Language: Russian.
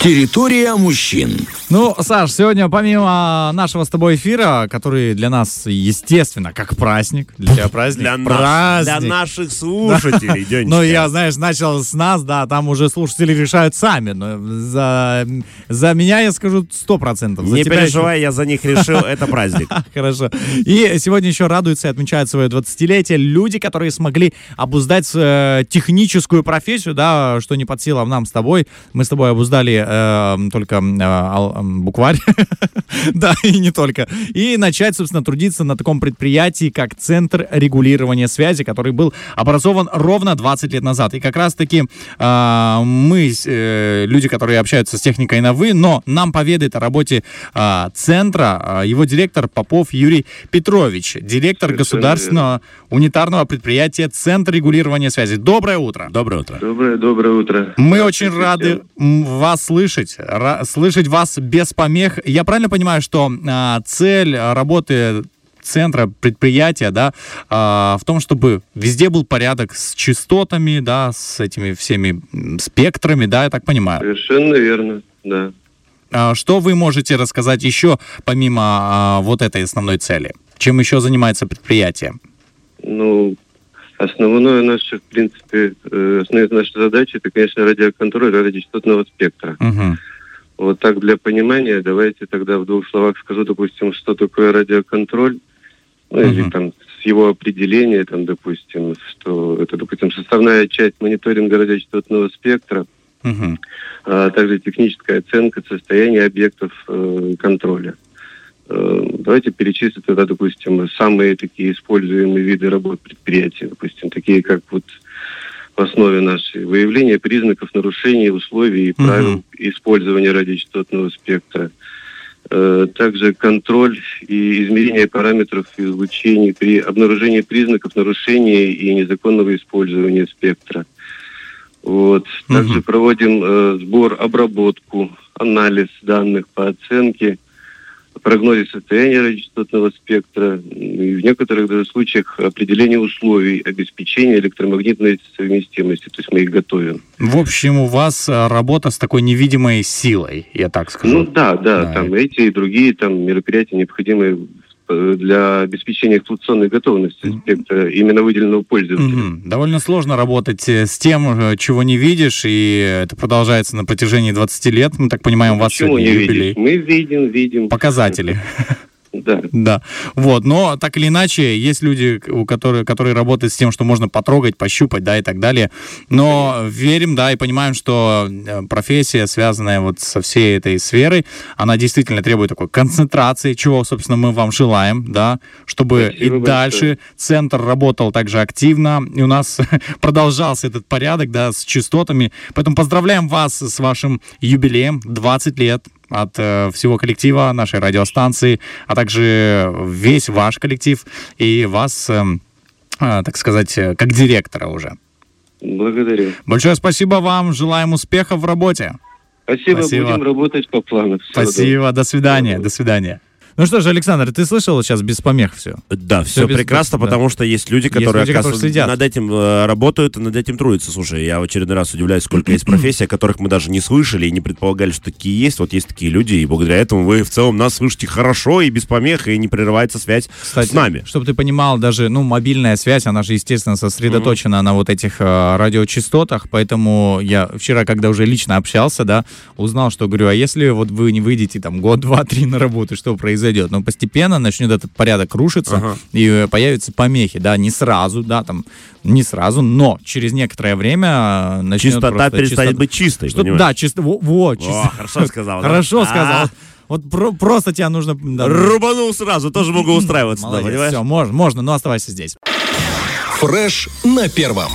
Территория мужчин. Ну, Саш, сегодня помимо нашего с тобой эфира, который для нас, естественно, как праздник, для тебя праздник, Для, нас- праздник. для наших слушателей, Денечка. Ну, я, знаешь, начал с нас, да, там уже слушатели решают сами. Но за, за меня я скажу сто процентов. За Не переживай, я за них решил, это праздник. еще- Хорошо. И сегодня еще радуются и отмечают свое 20-летие люди, которые смогли обуздать э, техническую профессию, да, что не под силам нам с тобой. Мы с тобой обуздали э, только э, букварь, да, и не только. И начать, собственно, трудиться на таком предприятии, как Центр регулирования связи, который был образован ровно 20 лет назад. И как раз-таки э, мы, э, люди, которые общаются с техникой на «вы», но нам поведает о работе э, центра э, его директор Попов Юрий Петрович, директор государственного унитарного предприятия Центр регулирования связи. Доброе утро. Доброе утро. Доброе, доброе утро. Мы очень рады вас слышать, ра- слышать вас без помех. Я правильно понимаю, что а, цель работы центра предприятия, да, а, в том, чтобы везде был порядок с частотами, да, с этими всеми спектрами, да, я так понимаю. Совершенно верно, да. А, Что вы можете рассказать еще помимо а, вот этой основной цели? Чем еще занимается предприятие? Ну, основное наше, в принципе, э, основная наша задача, это, конечно, радиоконтроль радиочастотного спектра. Мгм. Вот так для понимания, давайте тогда в двух словах скажу, допустим, что такое радиоконтроль, ну, или Мгм. там с его определения, там, допустим, что это, допустим, составная часть мониторинга радиочастотного спектра, Мгм. а также техническая оценка состояния объектов э, контроля. Давайте перечислим тогда, допустим, самые такие используемые виды работ предприятия, допустим, такие как вот в основе нашей выявление признаков нарушений условий и правил использования радиочастотного спектра. Э, Также контроль и измерение параметров излучений при обнаружении признаков нарушения и незаконного использования спектра. Вот. Также Мгм. проводим э, сбор, обработку, анализ данных по оценке, прогнозе состояния радиочастотного спектра и в некоторых даже случаях определение условий обеспечения электромагнитной совместимости. То есть мы их готовим. В общем, у вас а, работа с такой невидимой силой, я так скажу. Ну да, да, Да, там эти и другие там мероприятия необходимые для обеспечения эксплуатационной готовности спектра именно выделенного пользователя. Мгм. Довольно сложно работать э, с тем, э, чего не видишь, и это продолжается на протяжении 20 лет. Мы так понимаем, у вас сегодня не юбилей. видеть? Мы видим, видим. Показатели. Да. Да. Вот. Но так или иначе, есть люди, у которых, которые работают с тем, что можно потрогать, пощупать, да, и так далее. Но верим, да, и понимаем, что э, профессия, связанная вот со всей этой сферой, она действительно требует такой концентрации, чего, собственно, мы вам желаем, да, чтобы Спасибо и большое. дальше центр работал также активно, и у нас продолжался этот порядок, да, с частотами. Поэтому поздравляем вас с вашим юбилеем, 20 лет от э, всего коллектива нашей радиостанции, а также весь ваш коллектив и вас, эм, э, так сказать, э, как директора уже. Благодарю. Большое спасибо вам, желаем успехов в работе. Спасибо, Спасибо. будем работать по плану. Всего Спасибо, до свидания, до свидания. Ну что же, Александр, ты слышал сейчас без помех все? Да, Всё все без- прекрасно, да. потому что есть люди, которые, люди, которые следят. над этим э, работают и над этим трудятся. Слушай, я в очередной раз удивляюсь, сколько есть профессий, о которых мы даже не слышали и не предполагали, что такие есть. Вот есть такие люди, и благодаря этому вы в целом нас слышите хорошо и без помех, и не прерывается связь Кстати, с нами. чтобы ты понимал, даже, ну, мобильная связь, она же, естественно, сосредоточена на вот этих э, радиочастотах, поэтому я вчера, когда уже лично общался, да, узнал, что, говорю, а если вот вы не выйдете там год, два, три на работу, что произойдет? Ну, постепенно начнет этот порядок рушиться, Ага. и э, появятся помехи, да, не сразу, да, там, не сразу, но через некоторое время э, начнет Чистота просто перестанет чистота- быть чистой, Что, понимаешь? да, чисто, во, во, О, чисто- хорошо сказал. да? Хорошо А, сказал. Вот про- просто тебя нужно... да, Рубанул сразу, тоже могу устраиваться, да, Молодец, понимаешь? все, можно, можно, но оставайся здесь. Фреш на первом.